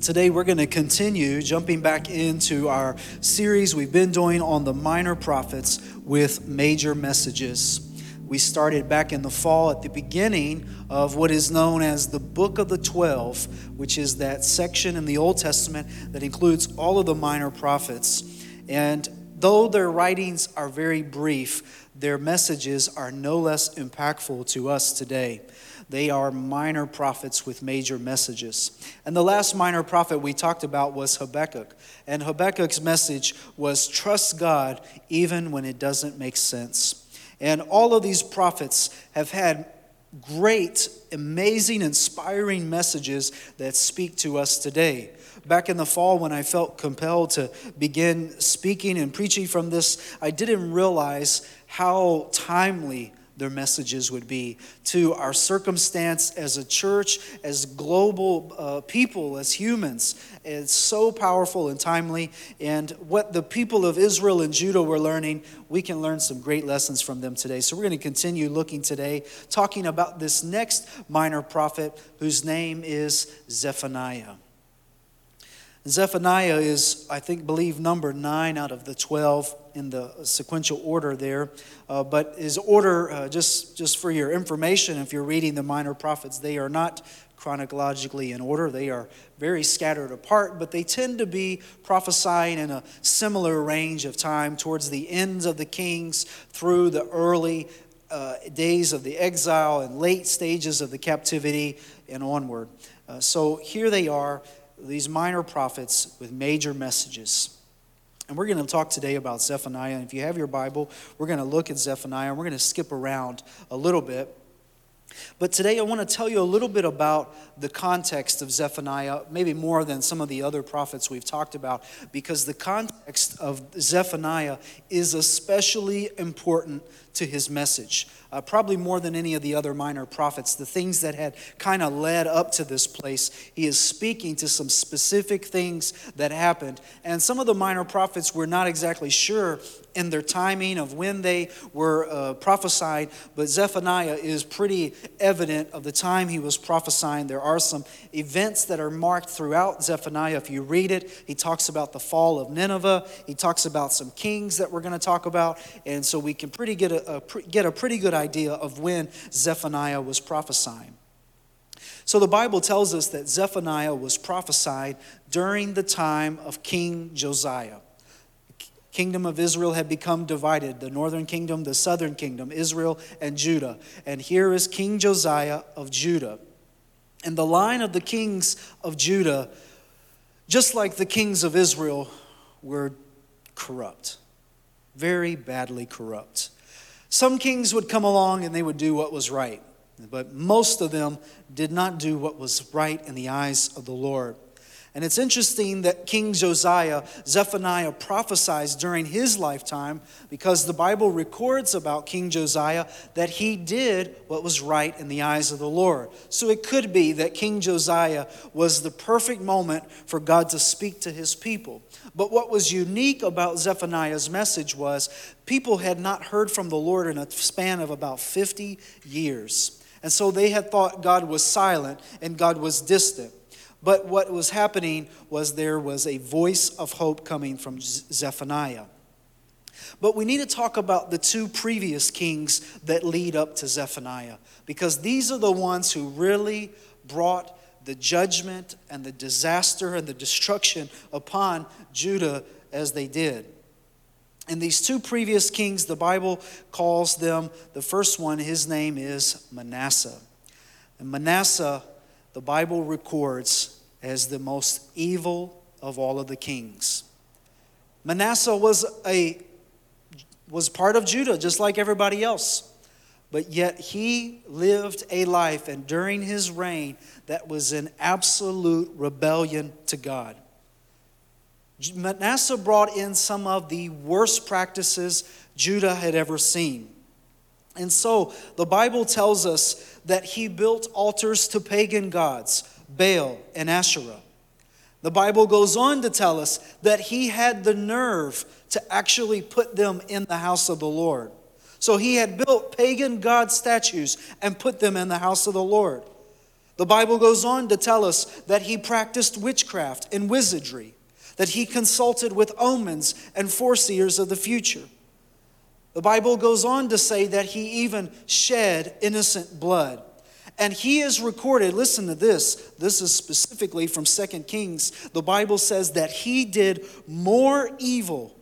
Today, we're going to continue jumping back into our series we've been doing on the minor prophets with major messages. We started back in the fall at the beginning of what is known as the Book of the Twelve, which is that section in the Old Testament that includes all of the minor prophets. And though their writings are very brief, their messages are no less impactful to us today. They are minor prophets with major messages. And the last minor prophet we talked about was Habakkuk. And Habakkuk's message was trust God even when it doesn't make sense. And all of these prophets have had great, amazing, inspiring messages that speak to us today. Back in the fall, when I felt compelled to begin speaking and preaching from this, I didn't realize how timely their messages would be to our circumstance as a church, as global uh, people, as humans. It's so powerful and timely. And what the people of Israel and Judah were learning, we can learn some great lessons from them today. So we're going to continue looking today, talking about this next minor prophet whose name is Zephaniah. Zephaniah is, I think, believe number nine out of the 12 in the sequential order there. Uh, but his order, uh, just, just for your information, if you're reading the minor prophets, they are not chronologically in order. They are very scattered apart, but they tend to be prophesying in a similar range of time towards the ends of the kings through the early uh, days of the exile and late stages of the captivity and onward. Uh, so here they are these minor prophets with major messages. And we're going to talk today about Zephaniah. And if you have your Bible, we're going to look at Zephaniah and we're going to skip around a little bit. But today I want to tell you a little bit about the context of Zephaniah, maybe more than some of the other prophets we've talked about, because the context of Zephaniah is especially important to his message. Uh, probably more than any of the other minor prophets, the things that had kind of led up to this place, he is speaking to some specific things that happened. And some of the minor prophets were not exactly sure in their timing of when they were uh, prophesied, but Zephaniah is pretty evident of the time he was prophesying. There are some events that are marked throughout Zephaniah. If you read it, he talks about the fall of Nineveh, he talks about some kings that we're going to talk about, and so we can pretty get a, a get a pretty good idea of when Zephaniah was prophesying. So the Bible tells us that Zephaniah was prophesied during the time of King Josiah kingdom of Israel had become divided the northern kingdom, the southern kingdom, Israel and Judah. And here is King Josiah of Judah. And the line of the kings of Judah, just like the kings of Israel, were corrupt, very badly corrupt. Some kings would come along and they would do what was right, but most of them did not do what was right in the eyes of the Lord. And it's interesting that King Josiah, Zephaniah prophesies during his lifetime because the Bible records about King Josiah that he did what was right in the eyes of the Lord. So it could be that King Josiah was the perfect moment for God to speak to his people. But what was unique about Zephaniah's message was people had not heard from the Lord in a span of about 50 years. And so they had thought God was silent and God was distant. But what was happening was there was a voice of hope coming from Zephaniah. But we need to talk about the two previous kings that lead up to Zephaniah, because these are the ones who really brought the judgment and the disaster and the destruction upon Judah as they did. And these two previous kings, the Bible calls them, the first one, his name is Manasseh. And Manasseh the Bible records as the most evil of all of the kings. Manasseh was a was part of Judah just like everybody else. But yet he lived a life and during his reign that was in absolute rebellion to God. Manasseh brought in some of the worst practices Judah had ever seen. And so the Bible tells us that he built altars to pagan gods, Baal and Asherah. The Bible goes on to tell us that he had the nerve to actually put them in the house of the Lord. So he had built pagan god statues and put them in the house of the Lord. The Bible goes on to tell us that he practiced witchcraft and wizardry, that he consulted with omens and foreseers of the future. The Bible goes on to say that he even shed innocent blood. And he is recorded, listen to this, this is specifically from 2 Kings. The Bible says that he did more evil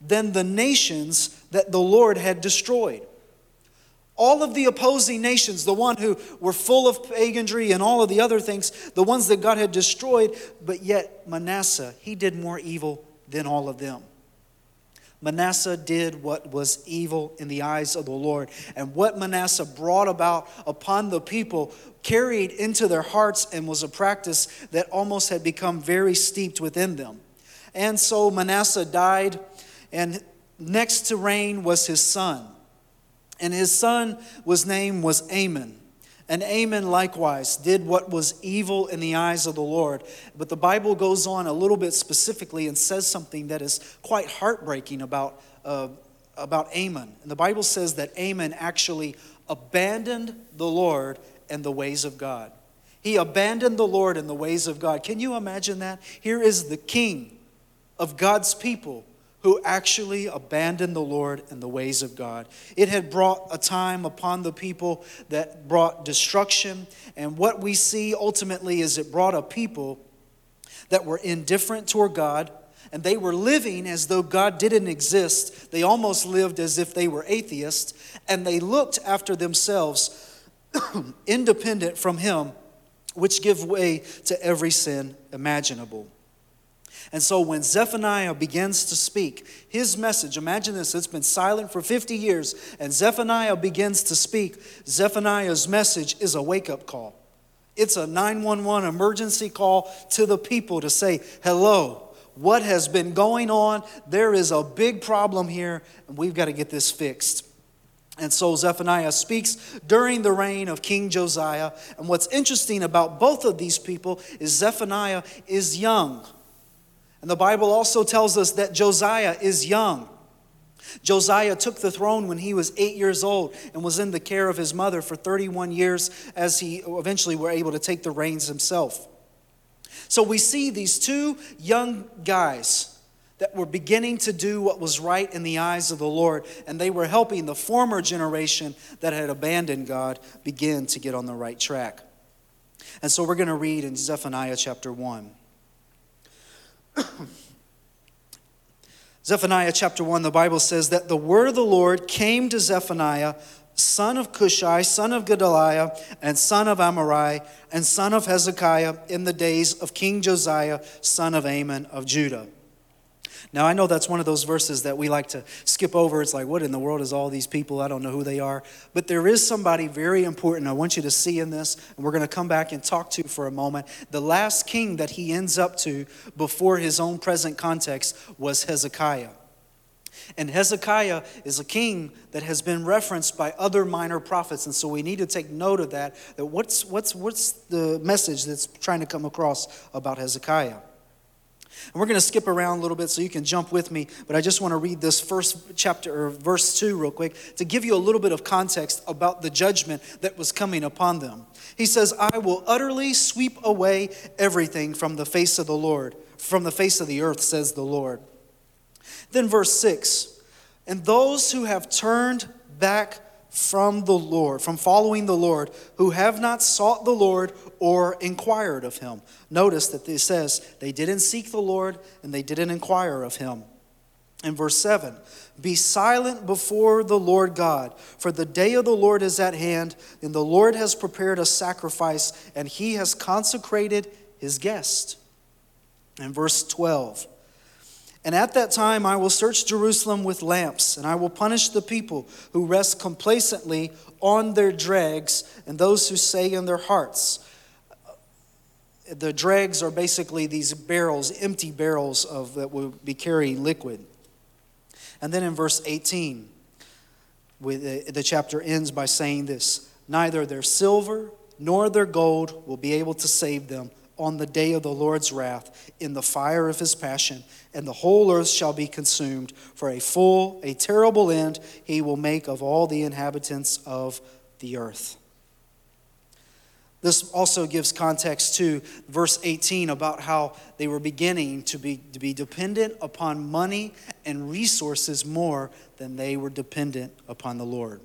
than the nations that the Lord had destroyed. All of the opposing nations, the one who were full of paganry and all of the other things, the ones that God had destroyed, but yet Manasseh, he did more evil than all of them. Manasseh did what was evil in the eyes of the Lord. And what Manasseh brought about upon the people carried into their hearts and was a practice that almost had become very steeped within them. And so Manasseh died, and next to reign was his son. And his son was name was Amon. And Amon likewise did what was evil in the eyes of the Lord. But the Bible goes on a little bit specifically and says something that is quite heartbreaking about, uh, about Amon. And the Bible says that Amon actually abandoned the Lord and the ways of God. He abandoned the Lord and the ways of God. Can you imagine that? Here is the king of God's people who actually abandoned the Lord and the ways of God. It had brought a time upon the people that brought destruction. And what we see ultimately is it brought a people that were indifferent toward God. And they were living as though God didn't exist. They almost lived as if they were atheists. And they looked after themselves, independent from Him, which give way to every sin imaginable. And so when Zephaniah begins to speak his message, imagine this, it's been silent for 50 years, and Zephaniah begins to speak. Zephaniah's message is a wake up call. It's a 911 emergency call to the people to say, hello, what has been going on? There is a big problem here, and we've got to get this fixed. And so Zephaniah speaks during the reign of King Josiah. And what's interesting about both of these people is Zephaniah is young. And the Bible also tells us that Josiah is young. Josiah took the throne when he was eight years old and was in the care of his mother for 31 years as he eventually were able to take the reins himself. So we see these two young guys that were beginning to do what was right in the eyes of the Lord, and they were helping the former generation that had abandoned God begin to get on the right track. And so we're going to read in Zephaniah chapter 1. Zephaniah chapter 1, the Bible says that the word of the Lord came to Zephaniah, son of Cushi, son of Gedaliah, and son of Amari, and son of Hezekiah, in the days of King Josiah, son of Amon of Judah. Now, I know that's one of those verses that we like to skip over. It's like, what in the world is all these people? I don't know who they are. But there is somebody very important I want you to see in this, and we're going to come back and talk to for a moment. The last king that he ends up to before his own present context was Hezekiah. And Hezekiah is a king that has been referenced by other minor prophets. And so we need to take note of that. That what's, what's, what's the message that's trying to come across about Hezekiah? And we're going to skip around a little bit so you can jump with me, but I just want to read this first chapter or verse 2 real quick to give you a little bit of context about the judgment that was coming upon them. He says, I will utterly sweep away everything from the face of the Lord, from the face of the earth, says the Lord. Then verse 6 And those who have turned back from the Lord, from following the Lord, who have not sought the Lord or inquired of him. Notice that it says they didn't seek the Lord and they didn't inquire of him. In verse 7, be silent before the Lord God, for the day of the Lord is at hand, and the Lord has prepared a sacrifice, and he has consecrated his guest. In verse 12, and at that time I will search Jerusalem with lamps, and I will punish the people who rest complacently on their dregs, and those who say in their hearts. The dregs are basically these barrels, empty barrels of that will be carrying liquid. And then in verse 18, with uh, the chapter ends by saying this Neither their silver nor their gold will be able to save them on the day of the Lord's wrath in the fire of his passion, and the whole earth shall be consumed. For a full, a terrible end he will make of all the inhabitants of the earth. This also gives context to verse 18 about how they were beginning to be, to be dependent upon money and resources more than they were dependent upon the Lord.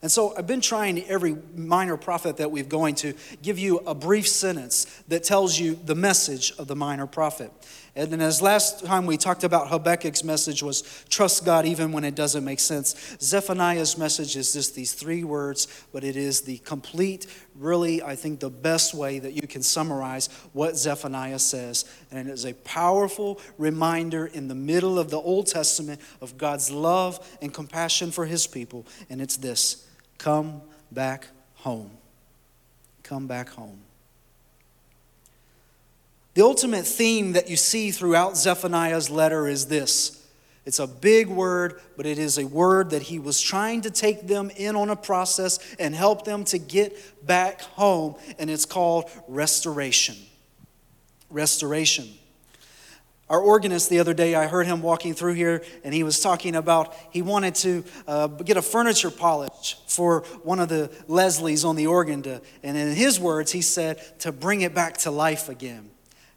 And so I've been trying every minor prophet that we've going to give you a brief sentence that tells you the message of the minor prophet. And then as last time we talked about Habakkuk's message was trust God even when it doesn't make sense. Zephaniah's message is just these three words, but it is the complete, really, I think the best way that you can summarize what Zephaniah says. And it is a powerful reminder in the middle of the Old Testament of God's love and compassion for his people. And it's this Come back home. Come back home. The ultimate theme that you see throughout Zephaniah's letter is this it's a big word, but it is a word that he was trying to take them in on a process and help them to get back home, and it's called restoration. Restoration. Our organist the other day, I heard him walking through here, and he was talking about he wanted to uh, get a furniture polish for one of the Leslies on the organ. To, and in his words, he said, to bring it back to life again.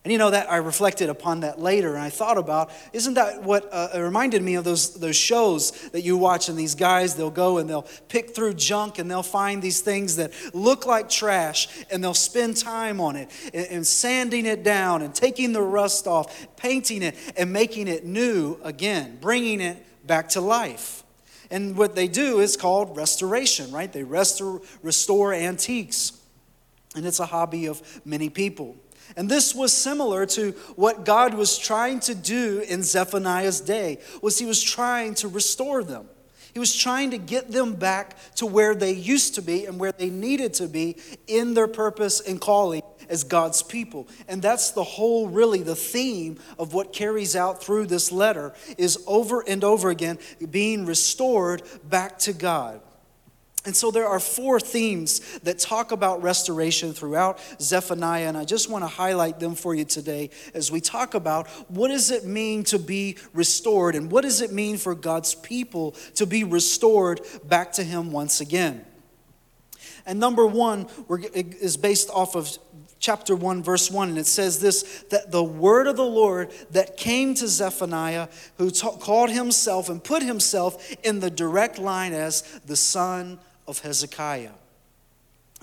And you know that I reflected upon that later, and I thought about, isn't that what uh, reminded me of those those shows that you watch? And these guys, they'll go and they'll pick through junk, and they'll find these things that look like trash, and they'll spend time on it and, and sanding it down, and taking the rust off, painting it, and making it new again, bringing it back to life. And what they do is called restoration, right? They restore antiques, and it's a hobby of many people. And this was similar to what God was trying to do in Zephaniah's day was he was trying to restore them. He was trying to get them back to where they used to be and where they needed to be in their purpose and calling as God's people. And that's the whole really the theme of what carries out through this letter is over and over again being restored back to God. And so there are four themes that talk about restoration throughout Zephaniah, and I just want to highlight them for you today as we talk about what does it mean to be restored and what does it mean for God's people to be restored back to Him once again. And number one is based off of chapter 1, verse 1, and it says this that the word of the Lord that came to Zephaniah, who ta- called himself and put himself in the direct line as the son of Hezekiah.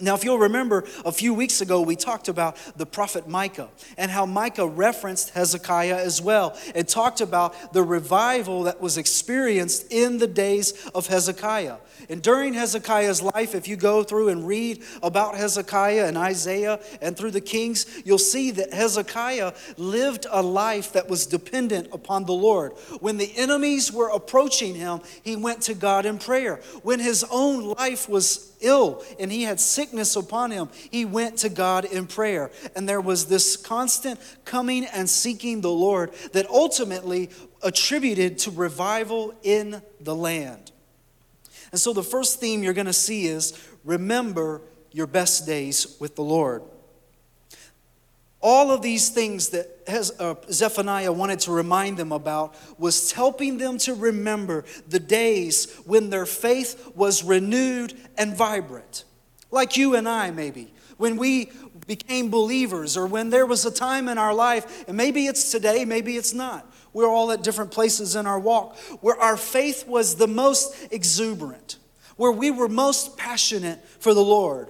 Now, if you'll remember, a few weeks ago we talked about the prophet Micah and how Micah referenced Hezekiah as well and talked about the revival that was experienced in the days of Hezekiah. And during Hezekiah's life, if you go through and read about Hezekiah and Isaiah and through the kings, you'll see that Hezekiah lived a life that was dependent upon the Lord. When the enemies were approaching him, he went to God in prayer. When his own life was ill and he had sickness upon him, he went to God in prayer. And there was this constant coming and seeking the Lord that ultimately attributed to revival in the land. And so the first theme you're going to see is remember your best days with the Lord. All of these things that uh, Zephaniah wanted to remind them about was helping them to remember the days when their faith was renewed and vibrant. Like you and I, maybe. When we became believers, or when there was a time in our life, and maybe it's today, maybe it's not. We're all at different places in our walk where our faith was the most exuberant, where we were most passionate for the Lord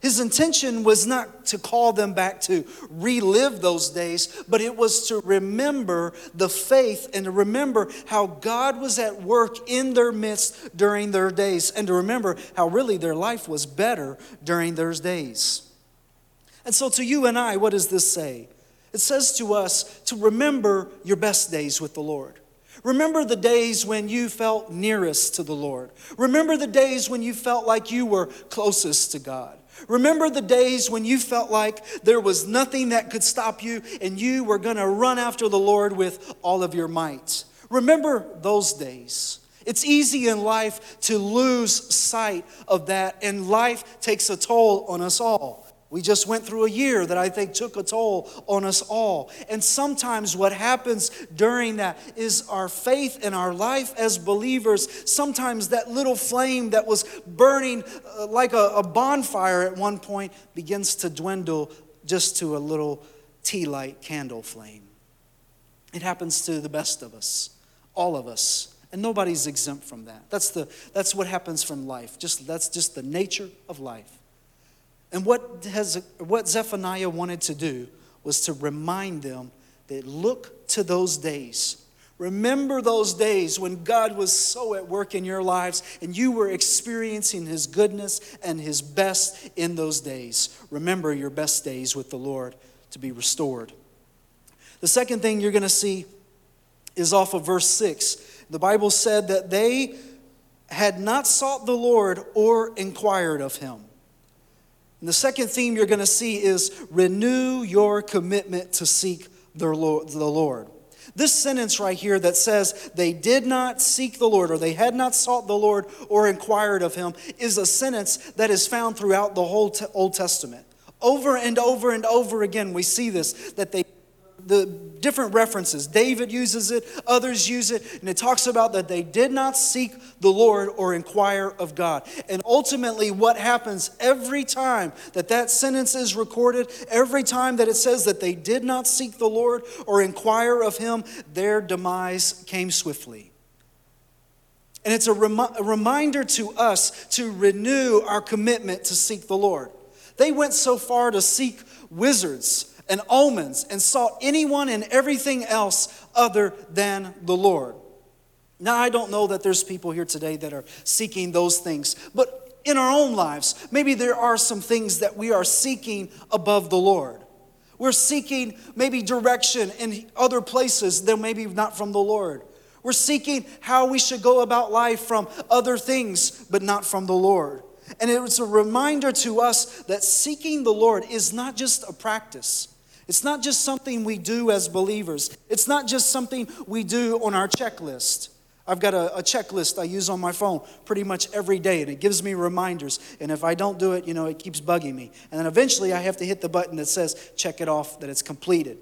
his intention was not to call them back to relive those days, but it was to remember the faith and to remember how God was at work in their midst during their days, and to remember how really their life was better during those days. And so, to you and I, what does this say? It says to us to remember your best days with the Lord. Remember the days when you felt nearest to the Lord. Remember the days when you felt like you were closest to God. Remember the days when you felt like there was nothing that could stop you and you were going to run after the Lord with all of your might. Remember those days. It's easy in life to lose sight of that, and life takes a toll on us all. We just went through a year that I think took a toll on us all. And sometimes what happens during that is our faith in our life as believers, sometimes that little flame that was burning uh, like a, a bonfire at one point begins to dwindle just to a little tea light candle flame. It happens to the best of us, all of us. And nobody's exempt from that. That's, the, that's what happens from life. Just, that's just the nature of life. And what, has, what Zephaniah wanted to do was to remind them that look to those days. Remember those days when God was so at work in your lives and you were experiencing His goodness and His best in those days. Remember your best days with the Lord to be restored. The second thing you're going to see is off of verse 6. The Bible said that they had not sought the Lord or inquired of Him. And the second theme you're going to see is renew your commitment to seek the Lord. This sentence right here that says they did not seek the Lord or they had not sought the Lord or inquired of him is a sentence that is found throughout the whole Old Testament. Over and over and over again, we see this that they the different references. David uses it, others use it, and it talks about that they did not seek the Lord or inquire of God. And ultimately, what happens every time that that sentence is recorded, every time that it says that they did not seek the Lord or inquire of Him, their demise came swiftly. And it's a, rem- a reminder to us to renew our commitment to seek the Lord. They went so far to seek wizards and omens and sought anyone and everything else other than the Lord. Now, I don't know that there's people here today that are seeking those things, but in our own lives, maybe there are some things that we are seeking above the Lord. We're seeking maybe direction in other places that maybe not from the Lord. We're seeking how we should go about life from other things, but not from the Lord. And it was a reminder to us that seeking the Lord is not just a practice, it's not just something we do as believers, it's not just something we do on our checklist. I've got a, a, checklist I use on my phone pretty much every day, and it gives me reminders. And if I don't do it, you know, it keeps bugging me. And then eventually I have to hit the button that says, check it off, that it's completed.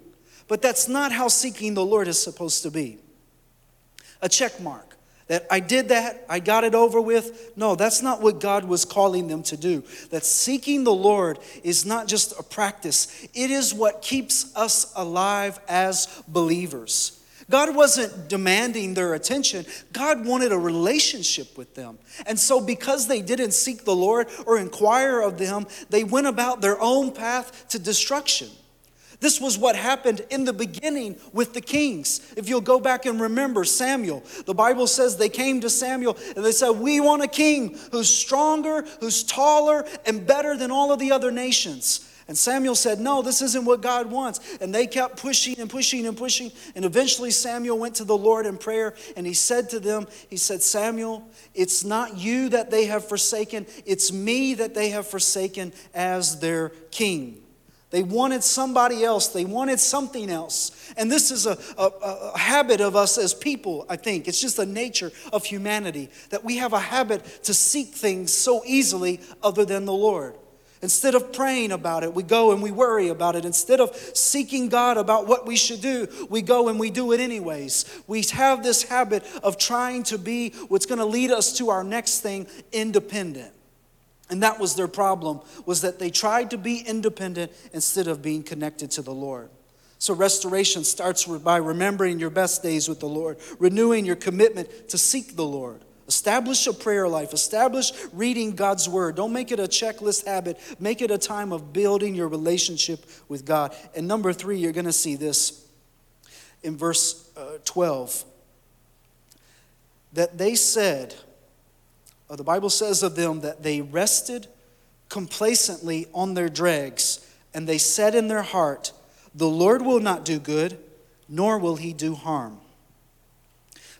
But that's not how seeking the Lord is supposed to be. A check mark that I did that, I got it over with. No, that's not what God was calling them to do. That seeking the Lord is not just a practice, it is what keeps us alive as believers. God wasn't demanding their attention. God wanted a relationship with them. And so, because they didn't seek the Lord or inquire of them, they went about their own path to destruction. This was what happened in the beginning with the kings. If you'll go back and remember Samuel, the Bible says they came to Samuel and they said, We want a king who's stronger, who's taller, and better than all of the other nations. And Samuel said, No, this isn't what God wants. And they kept pushing and pushing and pushing. And eventually Samuel went to the Lord in prayer and he said to them, He said, Samuel, it's not you that they have forsaken, it's me that they have forsaken as their king. They wanted somebody else. They wanted something else. And this is a, a, a, habit of us as people, I think. It's just the nature of humanity that we have a habit to seek things so easily other than the Lord. Instead of praying about it, we go and we worry about it. Instead of seeking God about what we should do, we go and we do it anyways. We have this habit of trying to be what's going to lead us to our next thing independent. And that was their problem was that they tried to be independent instead of being connected to the Lord. So restoration starts by remembering your best days with the Lord, renewing your commitment to seek the Lord. Establish a prayer life. Establish reading God's word. Don't make it a checklist habit. Make it a time of building your relationship with God. And number three, you're going to see this in verse uh, 12 that they said, the Bible says of them that they rested complacently on their dregs, and they said in their heart, The Lord will not do good, nor will he do harm.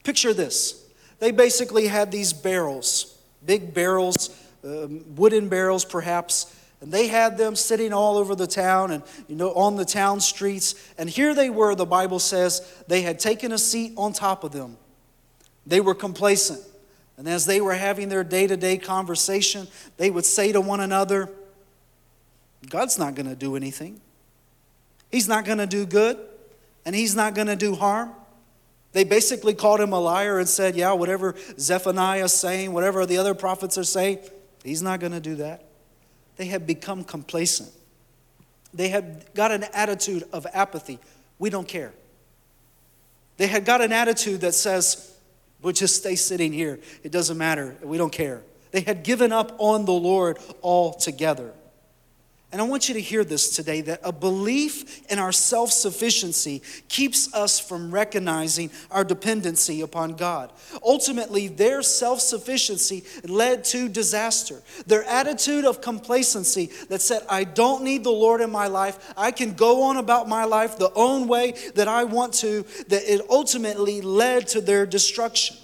Picture this. They basically had these barrels, big barrels, um, wooden barrels perhaps, and they had them sitting all over the town and you know on the town streets and here they were the bible says they had taken a seat on top of them they were complacent and as they were having their day to day conversation, they would say to one another, God's not going to do anything. He's not going to do good, and he's not going to do harm. They basically called him a liar and said, Yeah, whatever Zephaniah is saying, whatever the other prophets are saying, he's not going to do that. They had become complacent. They had got an attitude of apathy. We don't care. They had got an attitude that says, We'll just stay sitting here. It doesn't matter. We don't care. They had given up on the Lord altogether. And I want you to hear this today that a belief in our self sufficiency keeps us from recognizing our dependency upon God. Ultimately, their self sufficiency led to disaster. Their attitude of complacency that said, I don't need the Lord in my life, I can go on about my life the own way that I want to, that it ultimately led to their destruction.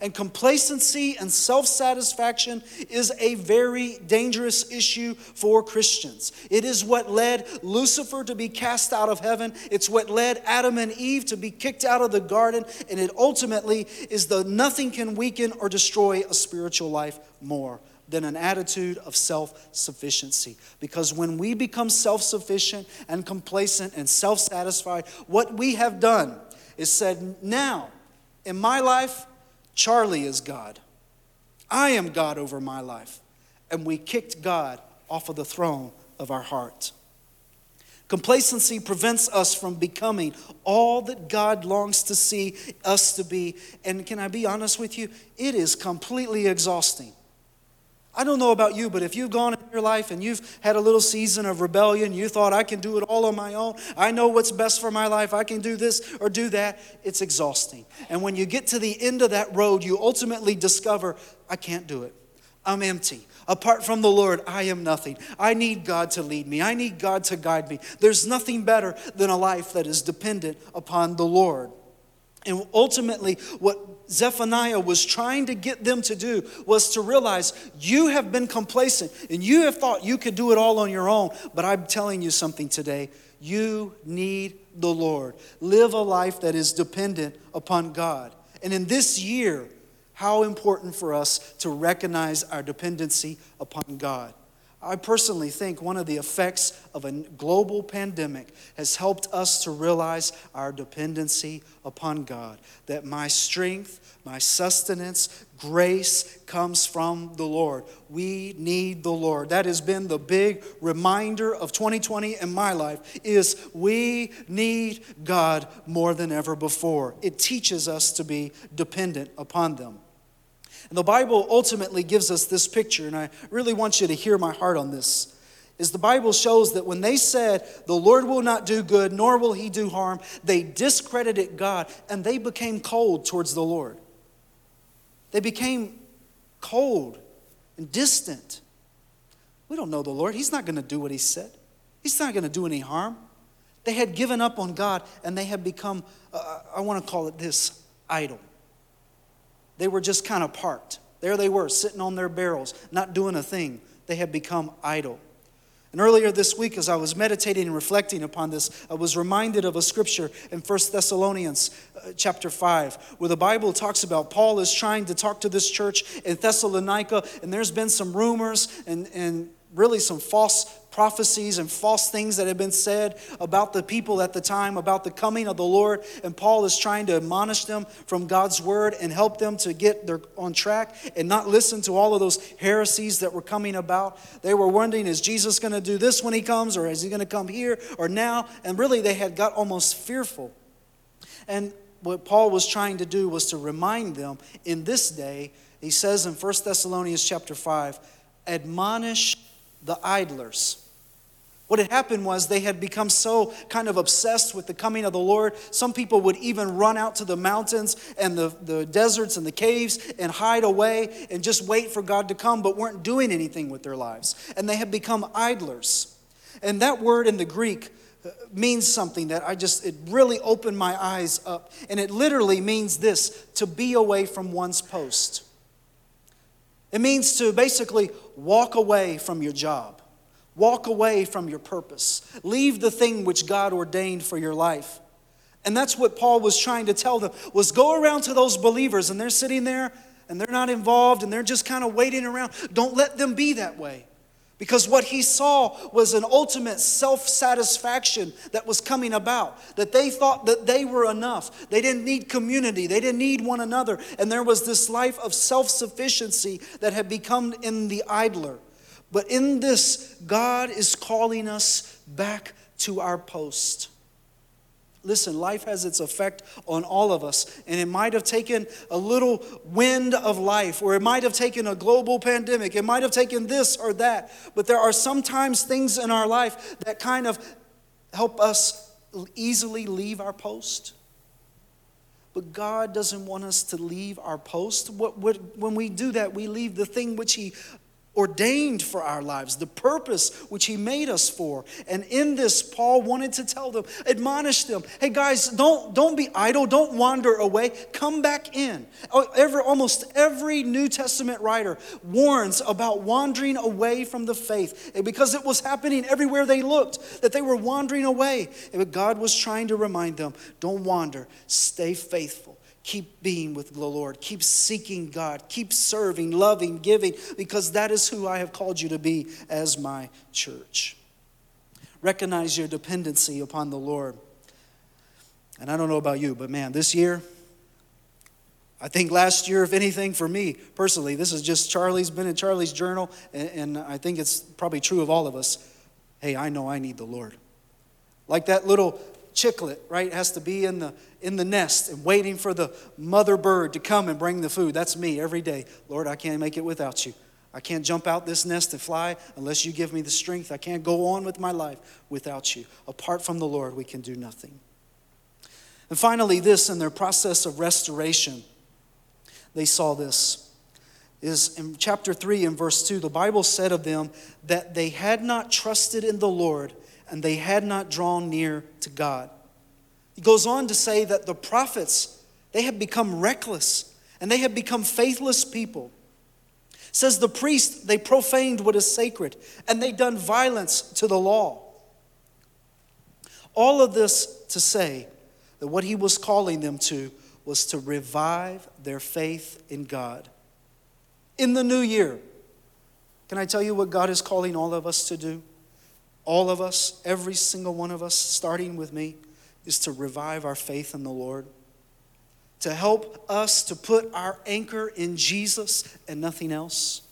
And complacency and self satisfaction is a very dangerous issue for Christians. It is what led Lucifer to be cast out of heaven, it's what led Adam and Eve to be kicked out of the garden, and it ultimately is the nothing can weaken or destroy a spiritual life more than an attitude of self sufficiency. Because when we become self sufficient and complacent and self satisfied, what we have done is said, now, in my life, Charlie is God. I am God over my life. And we kicked God off of the throne of our heart. Complacency prevents us from becoming all that God longs to see us to be. And can I be honest with you? It is completely exhausting. I don't know about you, but if you've gone in your life and you've had a little season of rebellion, you thought, I can do it all on my own, I know what's best for my life, I can do this or do that, it's exhausting. And when you get to the end of that road, you ultimately discover, I can't do it. I'm empty. Apart from the Lord, I am nothing. I need God to lead me. I need God to guide me. There's nothing better than a life that is dependent upon the Lord. And ultimately, what Zephaniah was trying to get them to do was to realize you have been complacent and you have thought you could do it all on your own. But I'm telling you something today. You need the Lord. Live a life that is dependent upon God. And in this year, how important for us to recognize our dependency upon God. I personally think one of the effects of a global pandemic has helped us to realize our dependency upon God. That my strength, my sustenance, grace comes from the Lord. We need the Lord. That has been the big reminder of 2020 in my life is we need God more than ever before. It teaches us to be dependent upon them. And the Bible ultimately gives us this picture, and I really want you to hear my heart on this. Is the Bible shows that when they said, The Lord will not do good, nor will he do harm, they discredited God and they became cold towards the Lord. They became cold and distant. We don't know the Lord. He's not going to do what he said, He's not going to do any harm. They had given up on God and they had become, uh, I want to call it this, idle. They were just kind of parked. There they were, sitting on their barrels, not doing a thing. They had become idle. And earlier this week, as I was meditating and reflecting upon this, I was reminded of a scripture in 1 Thessalonians uh, chapter 5, where the Bible talks about Paul is trying to talk to this church in Thessalonica, and there's been some rumors and, and really some false prophecies and false things that had been said about the people at the time, about the coming of the Lord. And Paul is trying to admonish them from God's word and help them to get their, on track and not listen to all of those heresies that were coming about. They were wondering, is Jesus going to do this when he comes, or is he going to come here or now? And really, they had got almost fearful. And what Paul was trying to do was to remind them in this day, he says in 1 Thessalonians chapter 5, admonish the idlers. What had happened was they had become so kind of obsessed with the coming of the Lord. Some people would even run out to the mountains and the, the deserts and the caves and hide away and just wait for God to come, but weren't doing anything with their lives. And they had become idlers. And that word in the Greek uh, means something that I just, it really opened my eyes up. And it literally means this to be away from one's post. It means to basically walk away from your job, walk away from your purpose, leave the thing which God ordained for your life. And that's what Paul was trying to tell them was go around to those believers and they're sitting there and they're not involved and they're just kind of waiting around. Don't let them be that way. Because what he saw was an ultimate self satisfaction that was coming about. That they thought that they were enough. They didn't need community. They didn't need one another. And there was this life of self sufficiency that had become in the idler. But in this, God is calling us back to our post. Listen, life has its effect on all of us, and it might have taken a little wind of life, or it might have taken a global pandemic, it might have taken this or that. But there are sometimes things in our life that kind of help us easily leave our post. But God doesn't want us to leave our post. When we do that, we leave the thing which He ordained for our lives, the purpose which He made us for. And in this, Paul wanted to tell them, admonish them, hey guys, don't, don't be idle, don't wander away, come back in. Oh, every, almost every New Testament writer warns about wandering away from the faith because it was happening everywhere they looked, that they were wandering away. God was trying to remind them, don't wander, stay faithful Keep being with the Lord. Keep seeking God. Keep serving, loving, giving, because that is who I have called you to be as my church. Recognize your dependency upon the Lord. And I don't know about you, but man, this year, I think last year, if anything, for me personally, this is just Charlie's been in Charlie's journal, and, and I think it's probably true of all of us. Hey, I know I need the Lord. Like that little chicklet, right, has to be in the in the nest and waiting for the mother bird to come and bring the food. That's me every day. Lord, I can't make it without you. I can't jump out this nest and fly unless you give me the strength. I can't go on with my life without you. Apart from the Lord, we can do nothing. And finally, this in their process of restoration, they saw this. Is in chapter 3 and verse 2, the Bible said of them that they had not trusted in the Lord and they had not drawn near to God. He goes on to say that the prophets, they have become reckless and they have become faithless people. says the priests, they profaned what is sacred and they done violence to the law. All of this to say that what he was calling them to was to revive their faith in God. In the new year, can I tell you what God is calling all of us to do? All of us, every single one of us, starting with me is to revive our faith in the Lord, to help us to put our anchor in Jesus and nothing else.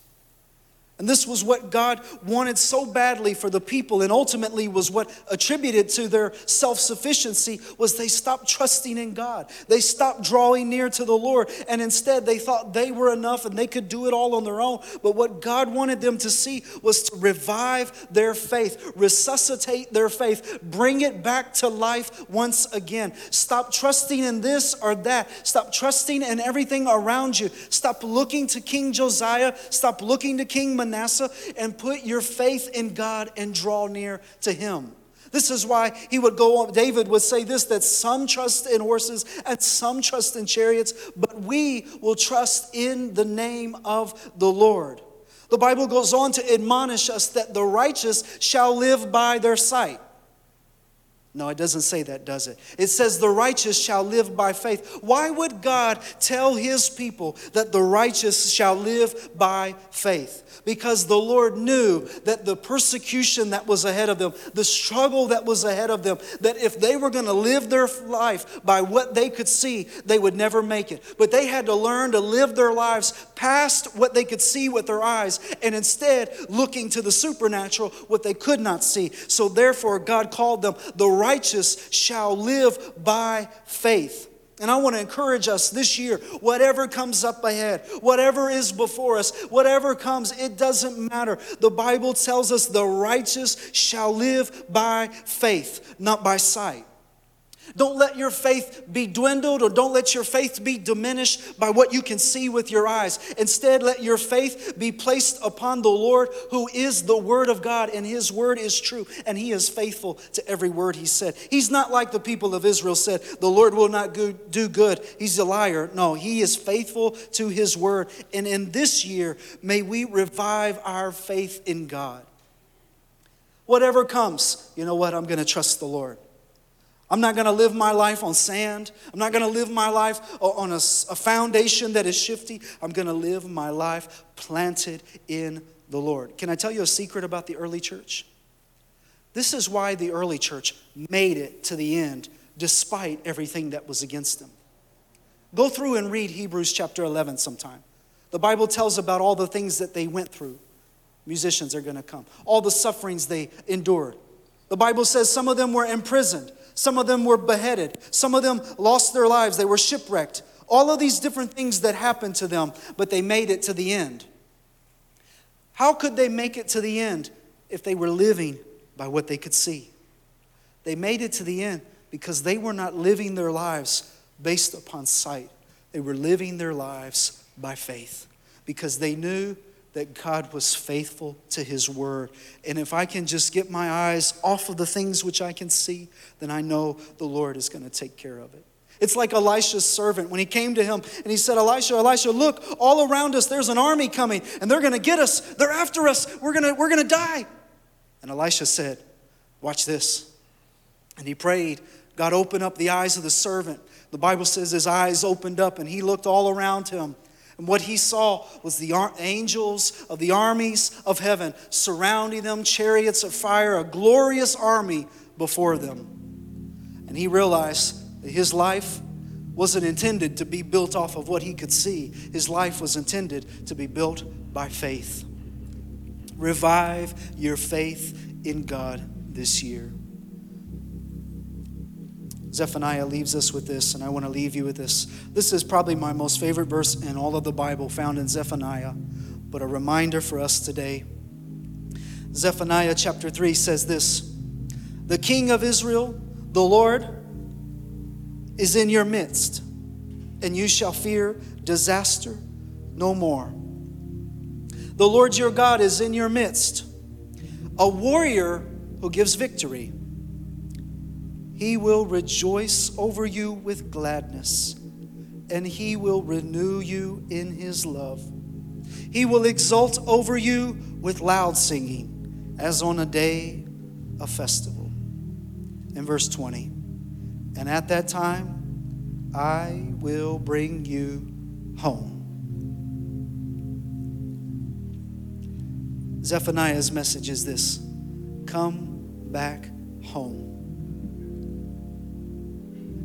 And this was what God wanted so badly for the people and ultimately was what attributed to their self-sufficiency was they stopped trusting in God. They stopped drawing near to the Lord and instead they thought they were enough and they could do it all on their own. But what God wanted them to see was to revive their faith, resuscitate their faith, bring it back to life once again. Stop trusting in this or that. Stop trusting in everything around you. Stop looking to King Josiah. Stop looking to King Manasseh and put your faith in God and draw near to Him. This is why he would go on, David would say this that some trust in horses and some trust in chariots, but we will trust in the name of the Lord. The Bible goes on to admonish us that the righteous shall live by their sight. No, it doesn't say that, does it? It says the righteous shall live by faith. Why would God tell his people that the righteous shall live by faith? Because the Lord knew that the persecution that was ahead of them, the struggle that was ahead of them, that if they were going to live their life by what they could see, they would never make it. But they had to learn to live their lives past what they could see with their eyes and instead looking to the supernatural, what they could not see. So therefore, God called them the righteous shall live by faith. And I want to encourage us this year, whatever comes up ahead, whatever is before us, whatever comes, it doesn't matter. The Bible tells us the righteous shall live by faith, not by sight. Don't let your faith be dwindled or don't let your faith be diminished by what you can see with your eyes. Instead, let your faith be placed upon the Lord who is the Word of God, and His Word is true, and He is faithful to every word He said. He's not like the people of Israel said, The Lord will not do good. He's a liar. No, He is faithful to His Word. And in this year, may we revive our faith in God. Whatever comes, you know what? I'm going to trust the Lord. I'm not going to live my life on sand. I'm not going to live my life uh, on a, a foundation that is shifty. I'm going to live my life planted in the Lord. Can I tell you a secret about the early church? This is why the early church made it to the end despite everything that was against them. Go through and read Hebrews chapter 11 sometime. The Bible tells about all the things that they went through. Musicians are going to come. All the sufferings they endured. The Bible says some of them were imprisoned, some of them were beheaded, some of them lost their lives, they were shipwrecked. All of these different things that happened to them, but they made it to the end. How could they make it to the end if they were living by what they could see? They made it to the end because they were not living their lives based upon sight. They were living their lives by faith because they knew that God was faithful to his word. And if I can just get my eyes off of the things which I can see, then I know the Lord is going to take care of it. It's like Elisha's servant when he came to him and he said, Elisha, Elisha, look, all around us there's an army coming and they're going to get us. They're after us. We're going we're going to die. And Elisha said, Watch this. And he prayed, God opened up the eyes of the servant. The Bible says his eyes opened up and he looked all around him. And what he saw was the angels of the armies of heaven surrounding them, chariots of fire, a glorious army before them. And he realized that his life wasn't intended to be built off of what he could see, his life was intended to be built by faith. Revive your faith in God this year. Zephaniah leaves us with this, and I want to leave you with this. This is probably my most favorite verse in all of the Bible found in Zephaniah, but a reminder for us today. Zephaniah chapter 3 says this The King of Israel, the Lord, is in your midst, and you shall fear disaster no more. The Lord your God is in your midst, a warrior who gives victory. He will rejoice over you with gladness, and he will renew you in his love. He will exult over you with loud singing, as on a day of festival. In verse 20, and at that time I will bring you home. Zephaniah's message is this come back home.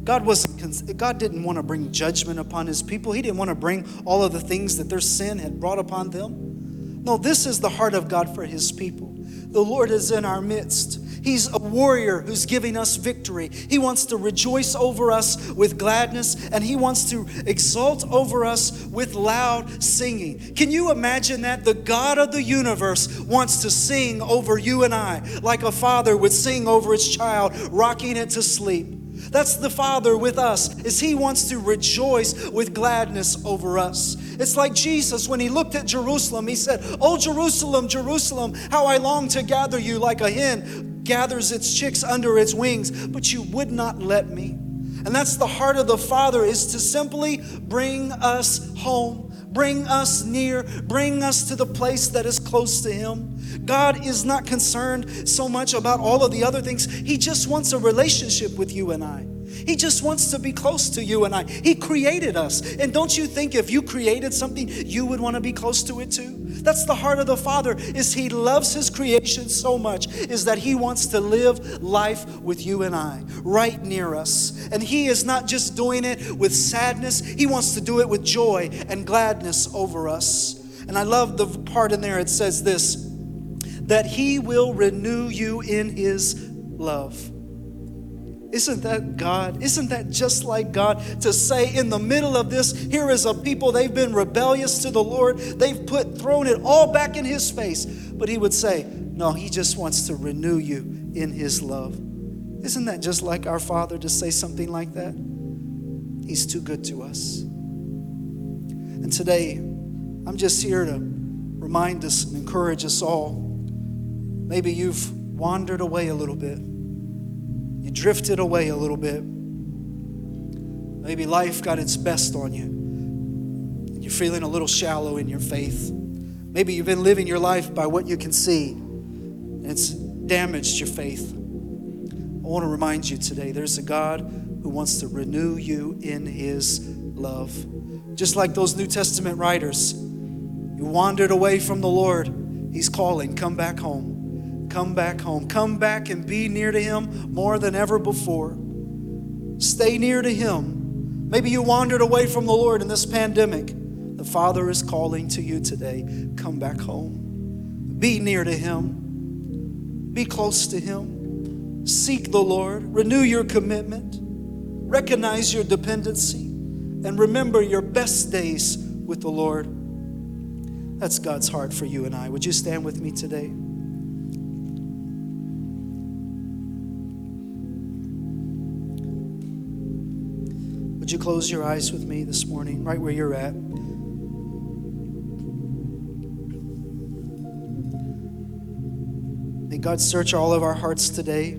God wasn't God didn't want to bring judgment upon his people. He didn't want to bring all of the things that their sin had brought upon them. No, this is the heart of God for his people. The Lord is in our midst. He's a warrior who's giving us victory. He wants to rejoice over us with gladness and he wants to exult over us with loud singing. Can you imagine that? The God of the universe wants to sing over you and I like a father would sing over his child, rocking it to sleep. That's the Father with us, is He wants to rejoice with gladness over us. It's like Jesus when He looked at Jerusalem, He said, Oh, Jerusalem, Jerusalem, how I long to gather you like a hen gathers its chicks under its wings, but you would not let me. And that's the heart of the Father, is to simply bring us home bring us near, bring us to the place that is close to Him. God is not concerned so much about all of the other things. He just wants a relationship with you and I. He just wants to be close to you and I. He created us. And don't you think if you created something, you would want to be close to it too? That's the heart of the Father is he loves his creation so much is that he wants to live life with you and I right near us. And he is not just doing it with sadness, he wants to do it with joy and gladness over us. And I love the part in there it says this that he will renew you in his love. Isn't that God? Isn't that just like God to say in the middle of this, here is a people, they've been rebellious to the Lord, they've put thrown it all back in his face. But he would say, No, he just wants to renew you in his love. Isn't that just like our Father to say something like that? He's too good to us. And today, I'm just here to remind us and encourage us all. Maybe you've wandered away a little bit. You drifted away a little bit. Maybe life got its best on you. You're feeling a little shallow in your faith. Maybe you've been living your life by what you can see, and it's damaged your faith. I want to remind you today there's a God who wants to renew you in his love. Just like those New Testament writers, you wandered away from the Lord. He's calling, come back home. Come back home. Come back and be near to Him more than ever before. Stay near to Him. Maybe you wandered away from the Lord in this pandemic. The Father is calling to you today. Come back home. Be near to Him. Be close to Him. Seek the Lord. Renew your commitment. Recognize your dependency. And remember your best days with the Lord. That's God's heart for you and I. Would you stand with me today? You close your eyes with me this morning, right where you're at? May God search all of our hearts today.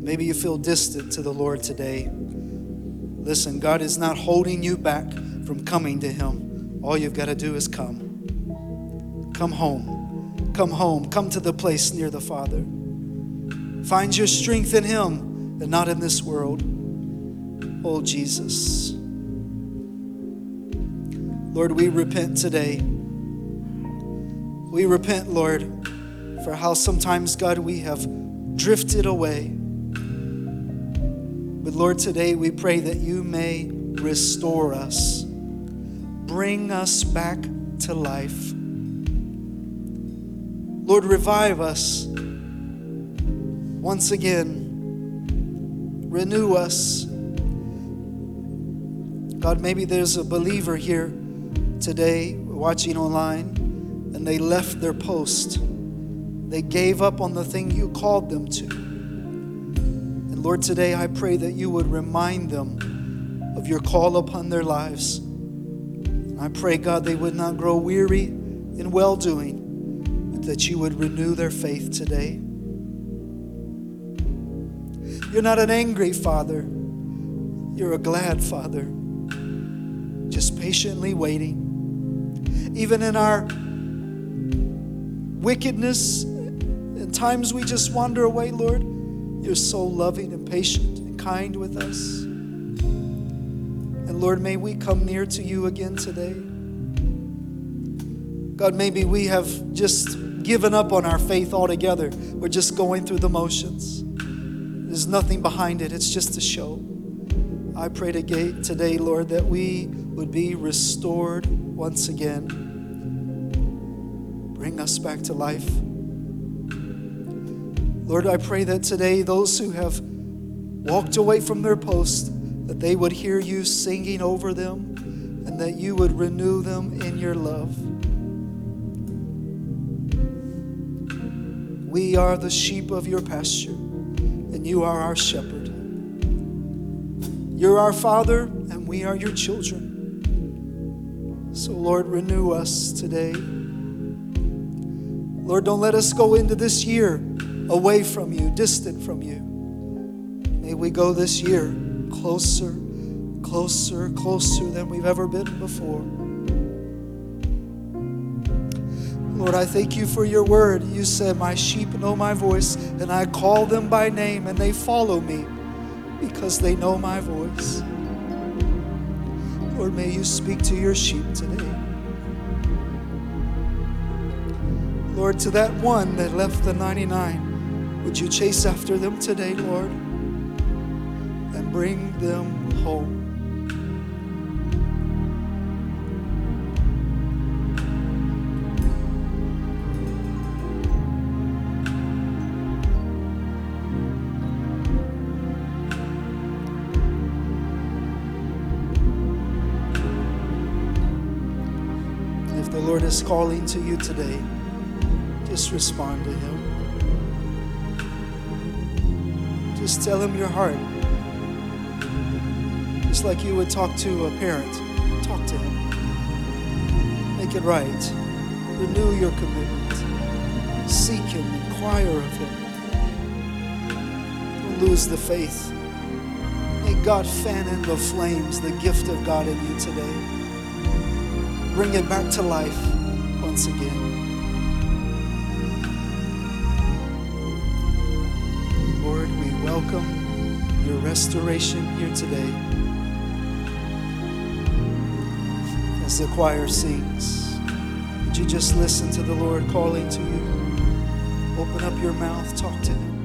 Maybe you feel distant to the Lord today. Listen, God is not holding you back from coming to Him. All you've got to do is come. Come home. Come home. Come to the place near the Father. Find your strength in Him and not in this world. Oh, Jesus. Lord, we repent today. We repent, Lord, for how sometimes, God, we have drifted away. But Lord, today we pray that you may restore us, bring us back to life. Lord, revive us once again, renew us. God, maybe there's a believer here today watching online and they left their post. They gave up on the thing you called them to. And Lord, today I pray that you would remind them of your call upon their lives. I pray, God, they would not grow weary in well doing, but that you would renew their faith today. You're not an angry father, you're a glad father, just patiently waiting. Even in our wickedness in times we just wander away, Lord, you're so loving and patient and kind with us. And Lord, may we come near to you again today. God, maybe we have just given up on our faith altogether. We're just going through the motions. There's nothing behind it, it's just a show. I pray today, Lord, that we would be restored once again. Bring us back to life. Lord, I pray that today those who have walked away from their post, that they would hear you singing over them and that you would renew them in your love. We are the sheep of your pasture, and you are our shepherd. You're our Father, and we are your children. So, Lord, renew us today. Lord, don't let us go into this year away from you, distant from you. May we go this year closer, closer, closer than we've ever been before. Lord, I thank you for your word. You said, My sheep know my voice, and I call them by name, and they follow me because they know my voice. Lord, may you speak to your sheep today. Lord, to that one that left the 99, would you chase after them today, Lord, and bring them home? Is calling to you today, just respond to Him. Just tell Him your heart. Just like you would talk to a parent, talk to Him. Make it right. Renew your commitment. Seek Him, inquire of Him. Don't lose the faith. May God fan in the flames, the gift of God in you today. Bring it back to life once again. Lord, we welcome your restoration here today. As the choir sings, would Would you just listen to the Lord calling to you? Open up your mouth, talk to Him.